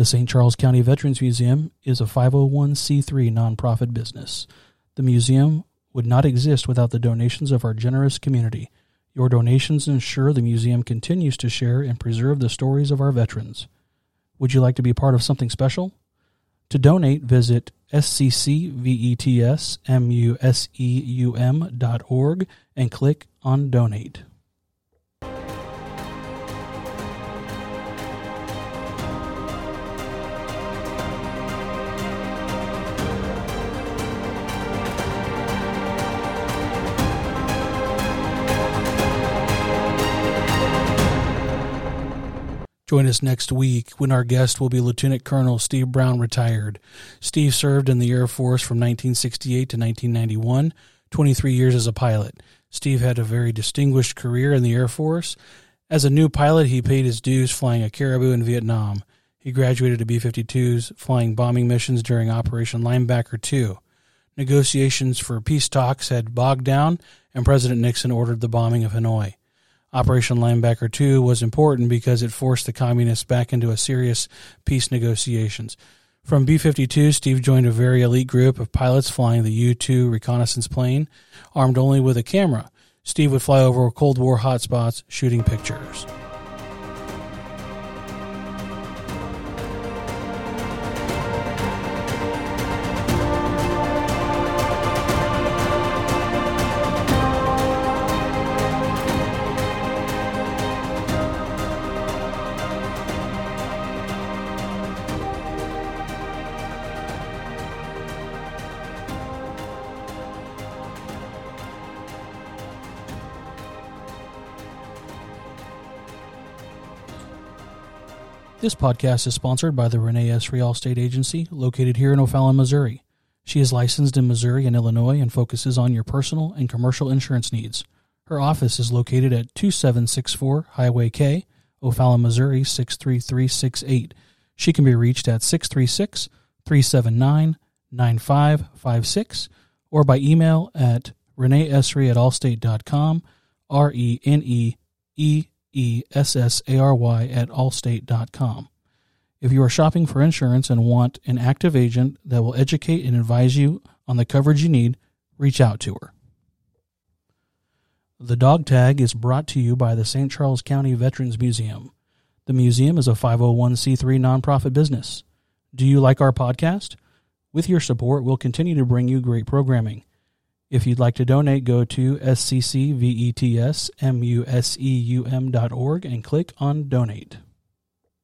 The St. Charles County Veterans Museum is a 501c3 nonprofit business. The museum would not exist without the donations of our generous community. Your donations ensure the museum continues to share and preserve the stories of our veterans. Would you like to be part of something special? To donate, visit sccvetsmuseum.org and click on Donate. Join us next week when our guest will be Lieutenant Colonel Steve Brown, retired. Steve served in the Air Force from 1968 to 1991, 23 years as a pilot. Steve had a very distinguished career in the Air Force. As a new pilot, he paid his dues flying a Caribou in Vietnam. He graduated to B 52s, flying bombing missions during Operation Linebacker 2. Negotiations for peace talks had bogged down, and President Nixon ordered the bombing of Hanoi. Operation Linebacker 2 was important because it forced the communists back into a serious peace negotiations. From B 52, Steve joined a very elite group of pilots flying the U 2 reconnaissance plane, armed only with a camera. Steve would fly over Cold War hotspots shooting pictures. This podcast is sponsored by the Renee Essary Allstate Agency, located here in O'Fallon, Missouri. She is licensed in Missouri and Illinois and focuses on your personal and commercial insurance needs. Her office is located at 2764 Highway K, O'Fallon, Missouri 63368. She can be reached at 636 379 9556 or by email at reneeessary at allstate.com, R E N E E E S S A R Y at allstate.com. If you are shopping for insurance and want an active agent that will educate and advise you on the coverage you need, reach out to her. The dog tag is brought to you by the St. Charles County Veterans Museum. The museum is a 501c3 nonprofit business. Do you like our podcast? With your support, we'll continue to bring you great programming. If you'd like to donate, go to sccvetsmuseum.org and click on Donate.